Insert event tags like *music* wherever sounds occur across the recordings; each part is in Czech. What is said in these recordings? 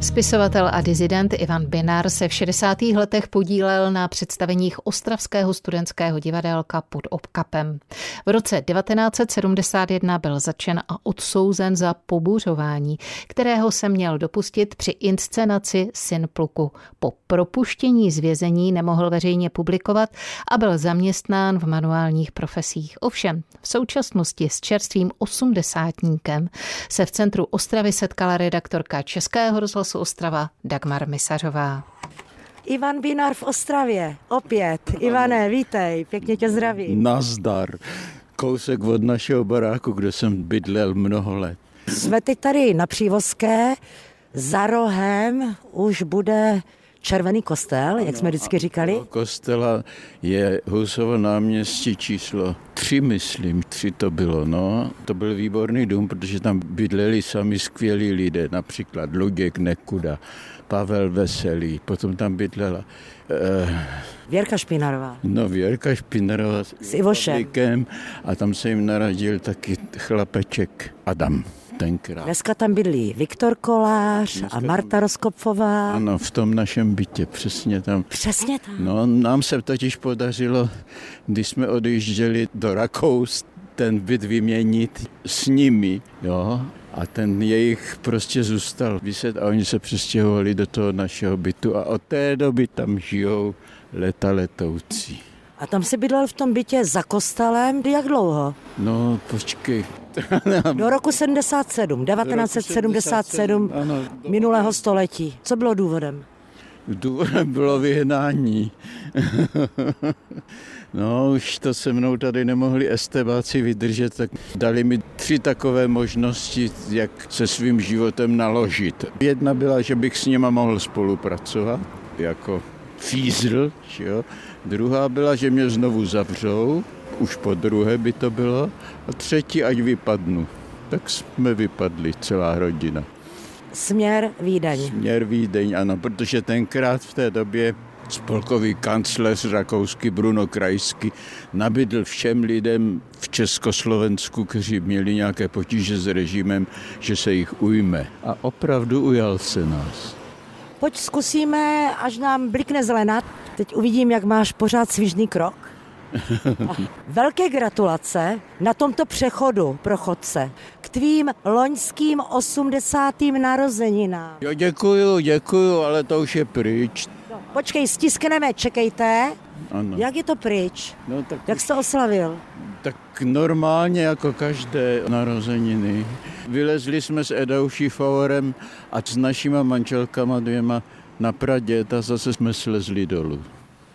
Spisovatel a dizident Ivan Binar se v 60. letech podílel na představeních Ostravského studentského divadelka pod Obkapem. V roce 1971 byl začen a odsouzen za pobuřování, kterého se měl dopustit při inscenaci Syn pluku. Po propuštění z vězení nemohl veřejně publikovat a byl zaměstnán v manuálních profesích. Ovšem, v současnosti s čerstvým osmdesátníkem se v centru Ostravy setkala redaktorka Českého rozhlasu rozhlasu Ostrava Dagmar Misařová. Ivan Binar v Ostravě, opět. Ivane, vítej, pěkně tě zdravím. Nazdar. Kousek od našeho baráku, kde jsem bydlel mnoho let. Jsme teď tady na Přívozké, za rohem už bude Červený kostel, jak jsme vždycky říkali? Kostela je Husovo náměstí číslo tři, myslím, tři to bylo, no. To byl výborný dům, protože tam bydleli sami skvělí lidé, například Luděk Nekuda, Pavel Veselý, potom tam bydlela uh, Věrka Špinarová. No, Věrka Špinarová s, s Ivošem. A tam se jim narodil taky chlapeček Adam tenkrát. Dneska tam bydlí Viktor Kolář Dneska a Marta Roskopfová. Ano, v tom našem bytě, přesně tam. Přesně tam. No, nám se totiž podařilo, když jsme odjížděli do Rakous, ten byt vyměnit s nimi, jo, a ten jejich prostě zůstal vyset a oni se přestěhovali do toho našeho bytu a od té doby tam žijou leta letoucí. A tam si bydlel v tom bytě za kostelem, jak dlouho? No, počkej. Do roku 77, 1977, ano, minulého století. Co bylo důvodem? Důvodem *laughs* bylo vyhnání. *laughs* no, už to se mnou tady nemohli estebáci vydržet, tak dali mi tři takové možnosti, jak se svým životem naložit. Jedna byla, že bych s nima mohl spolupracovat, jako fízl, jo. Druhá byla, že mě znovu zavřou, už po druhé by to bylo, a třetí, ať vypadnu. Tak jsme vypadli, celá rodina. Směr Vídeň. Směr Vídeň, ano, protože tenkrát v té době spolkový kancléř rakouský Bruno Krajský nabídl všem lidem v Československu, kteří měli nějaké potíže s režimem, že se jich ujme. A opravdu ujal se nás. Pojď zkusíme, až nám blikne zelená. Teď uvidím, jak máš pořád svižný krok. *laughs* Velké gratulace na tomto přechodu pro chodce k tvým loňským 80. narozeninám. Jo, děkuju, děkuju, ale to už je pryč. No, počkej, stiskneme, čekejte. Ano. Jak je to pryč? No, tak Jak jsi to oslavil? Tak normálně jako každé narozeniny. Vylezli jsme s Edou Šifavorem a s našima manželkama dvěma na Pradět a zase jsme slezli dolů.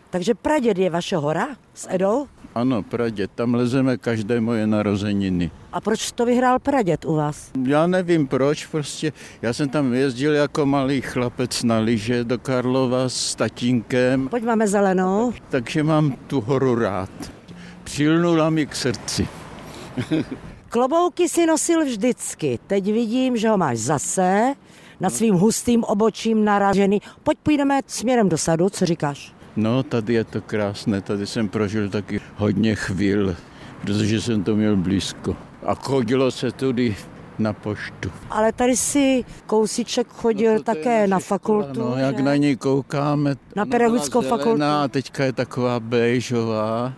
Takže Praděd je vaše hora s Edou? Ano, Praděd, tam lezeme každé moje narozeniny. A proč to vyhrál Praděd u vás? Já nevím proč, prostě já jsem tam jezdil jako malý chlapec na lyže do Karlova s tatínkem. Pojď máme zelenou. Takže mám tu horu rád. Přilnula mi k srdci. *laughs* Klobouky si nosil vždycky. Teď vidím, že ho máš zase nad svým hustým obočím naražený. Pojď půjdeme směrem do sadu, co říkáš? No, tady je to krásné, tady jsem prožil taky hodně chvíl, protože jsem to měl blízko. A chodilo se tudy na poštu. Ale tady si kousíček chodil no také na fakultu. No, jak na něj koukáme. Na pedagogickou fakultu. A teďka je taková béžová.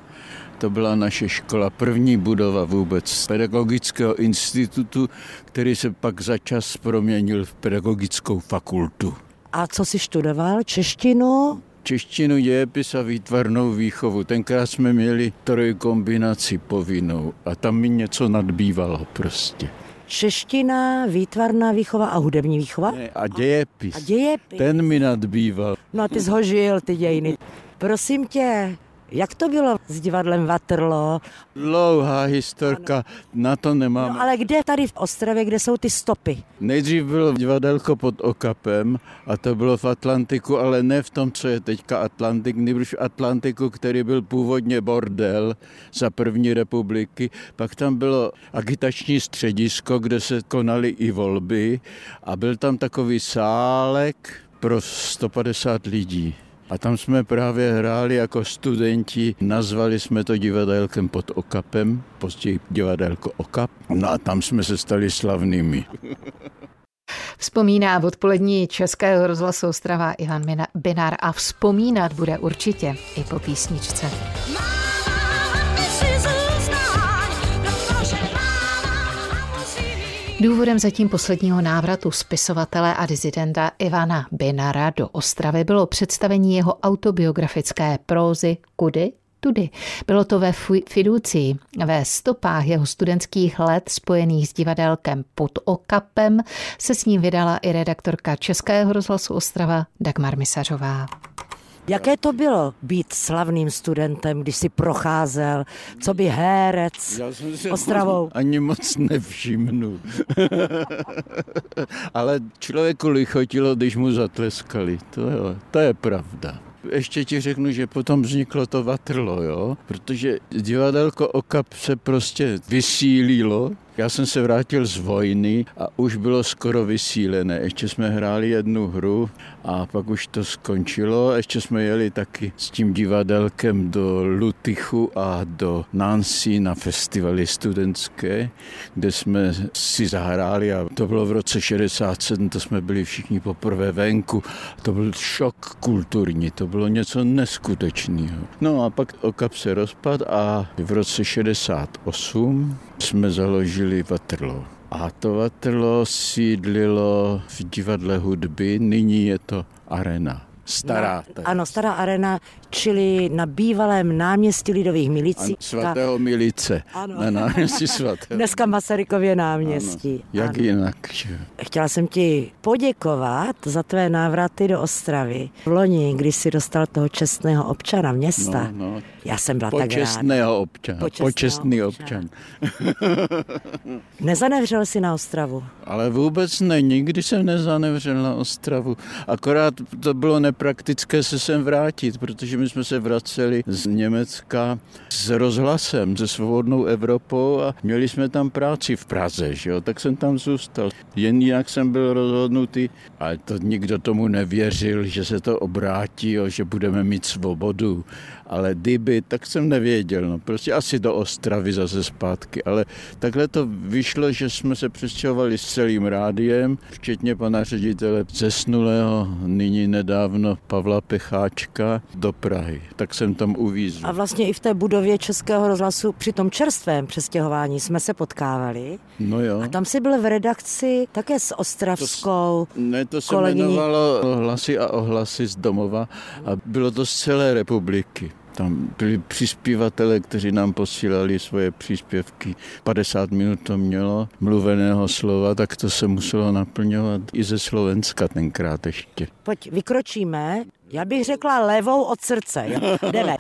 To byla naše škola, první budova vůbec pedagogického institutu, který se pak za čas proměnil v pedagogickou fakultu. A co si študoval? Češtinu? češtinu, dějepis a výtvarnou výchovu. Tenkrát jsme měli trojkombinaci povinnou a tam mi něco nadbývalo prostě. Čeština, výtvarná výchova a hudební výchova? Ne, a dějepis. A dějepis. Ten mi nadbýval. No a ty jsi ho žil, ty dějiny. Prosím tě, jak to bylo s divadlem Waterloo? Dlouhá historka, ano. na to nemám. No, ale kde tady v Ostravě, kde jsou ty stopy? Nejdřív bylo divadelko pod Okapem a to bylo v Atlantiku, ale ne v tom, co je teďka Atlantik, nejbrž v Atlantiku, který byl původně bordel za první republiky. Pak tam bylo agitační středisko, kde se konaly i volby a byl tam takový sálek pro 150 lidí. A tam jsme právě hráli jako studenti, nazvali jsme to divadelkem pod Okapem, později divadelko Okap. No a tam jsme se stali slavnými. Vzpomíná v odpolední Českého rozhlasu Ostrava Ivan Binar a vzpomínat bude určitě i po písničce. Důvodem zatím posledního návratu spisovatele a dizidenta Ivana Binara do Ostravy bylo představení jeho autobiografické prózy Kudy tudy. Bylo to ve Fiducii, ve stopách jeho studentských let spojených s divadelkem pod Okapem se s ním vydala i redaktorka Českého rozhlasu Ostrava Dagmar Misařová. Jaké to bylo být slavným studentem, když si procházel, co by herec Já jsem si Ostravou? Ani moc nevšimnu. *laughs* Ale člověku lichotilo, když mu zatleskali. To je, to je pravda. Ještě ti řeknu, že potom vzniklo to Vatrlo, jo? protože divadelko Okap se prostě vysílilo já jsem se vrátil z vojny a už bylo skoro vysílené. Ještě jsme hráli jednu hru a pak už to skončilo. Ještě jsme jeli taky s tím divadelkem do Lutychu a do Nancy na festivaly studentské, kde jsme si zahráli a to bylo v roce 67, to jsme byli všichni poprvé venku. To byl šok kulturní, to bylo něco neskutečného. No a pak okap se rozpad a v roce 68 jsme založili Vatrlo. A to Vatrlo sídlilo v divadle hudby, nyní je to arena. Stará. Na, ano, stará arena, čili na bývalém náměstí Lidových milicí. Ano, svatého Milice. Ano. Na náměstí svatého. Dneska Masarykově náměstí. Ano, jak ano. jinak. Chtěla jsem ti poděkovat za tvé návraty do Ostravy. V loni, když jsi dostal toho čestného občana města, no, no. já jsem byla Počestného tak občana. Počestného Počestný občan. občan. *laughs* *laughs* Nezanevřel jsi na Ostravu? Ale vůbec ne, nikdy jsem nezanevřel na Ostravu. Akorát to bylo nepraktické se sem vrátit, protože my jsme se vraceli z Německa s rozhlasem, se svobodnou Evropou a měli jsme tam práci v Praze, že jo? tak jsem tam zůstal. Jen jinak jsem byl rozhodnutý, ale to nikdo tomu nevěřil, že se to obrátí, jo, že budeme mít svobodu ale kdyby, tak jsem nevěděl, no prostě asi do Ostravy zase zpátky, ale takhle to vyšlo, že jsme se přestěhovali s celým rádiem, včetně pana ředitele zesnulého, nyní nedávno Pavla Pecháčka, do Prahy. Tak jsem tam uvízl. A vlastně i v té budově Českého rozhlasu při tom čerstvém přestěhování jsme se potkávali. No jo. A tam si byl v redakci také s ostravskou to, Ne, to se kolegyní. jmenovalo Hlasy a ohlasy z domova a bylo to z celé republiky. Tam byli přispěvatele, kteří nám posílali svoje příspěvky. 50 minut to mělo mluveného slova, tak to se muselo naplňovat i ze Slovenska tenkrát ještě. Pojď, vykročíme. Já bych řekla levou od srdce. Jdeme.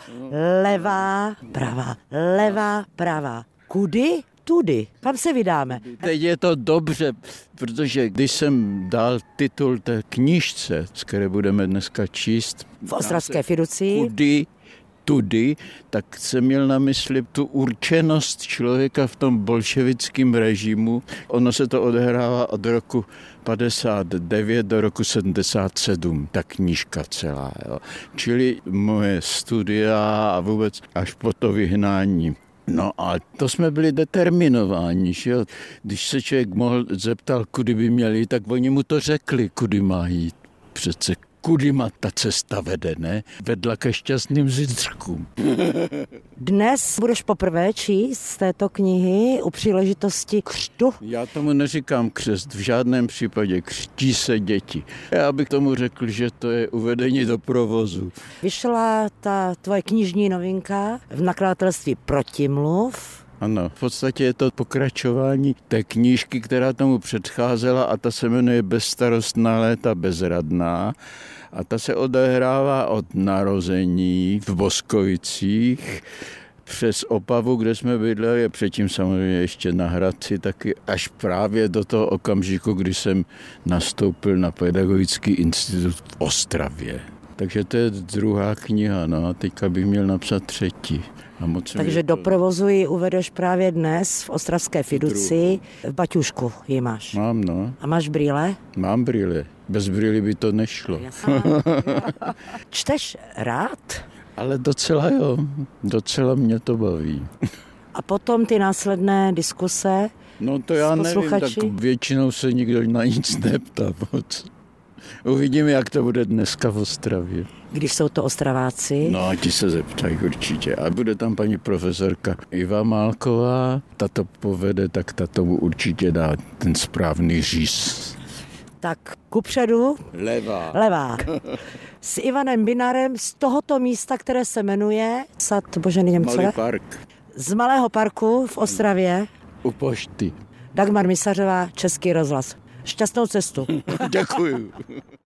Levá, pravá, levá, pravá. Kudy? tudy. Kam se vydáme? Teď je to dobře, protože když jsem dal titul té knížce, z které budeme dneska číst... V Ostravské fiduci. Kudy tudy, tak jsem měl na mysli tu určenost člověka v tom bolševickém režimu. Ono se to odehrává od roku 59 do roku 77, ta knížka celá. Jo. Čili moje studia a vůbec až po to vyhnání No a to jsme byli determinováni, že jo? Když se člověk mohl zeptal, kudy by měli, tak oni mu to řekli, kudy má jít. Přece kudy má ta cesta vede, ne? Vedla ke šťastným zítřkům. *laughs* Dnes budeš poprvé číst z této knihy u příležitosti křtu? Já tomu neříkám křest, v žádném případě křtí se děti. Já bych tomu řekl, že to je uvedení do provozu. Vyšla ta tvoje knižní novinka v nakladatelství Protimluv ano, v podstatě je to pokračování té knížky, která tomu předcházela a ta se jmenuje Bezstarostná léta bezradná. A ta se odehrává od narození v Boskovicích přes Opavu, kde jsme bydleli, a předtím samozřejmě ještě na Hradci, taky až právě do toho okamžiku, kdy jsem nastoupil na Pedagogický institut v Ostravě. Takže to je druhá kniha, no a teďka bych měl napsat třetí. A moc Takže do provozu ji uvedeš právě dnes v Ostravské Fiduci. V Baťušku ji máš. Mám, no. A máš brýle? Mám brýle. Bez brýly by to nešlo. *laughs* Čteš rád? Ale docela jo. Docela mě to baví. A potom ty následné diskuse No to já nevím, tak většinou se nikdo na nic neptá *laughs* moc. Uvidíme, jak to bude dneska v Ostravě. Když jsou to Ostraváci? No, ti se zeptají určitě. A bude tam paní profesorka Iva Málková. Ta to povede, tak ta tomu určitě dá ten správný říz. Tak kupředu. Levá. Levá. S Ivanem Binarem z tohoto místa, které se jmenuje Sad Boženy Němcové. Malý park. Z Malého parku v Ostravě. U pošty. Dagmar Misařová, Český rozhlas. Šťastnou cestu. *laughs* Děkuji.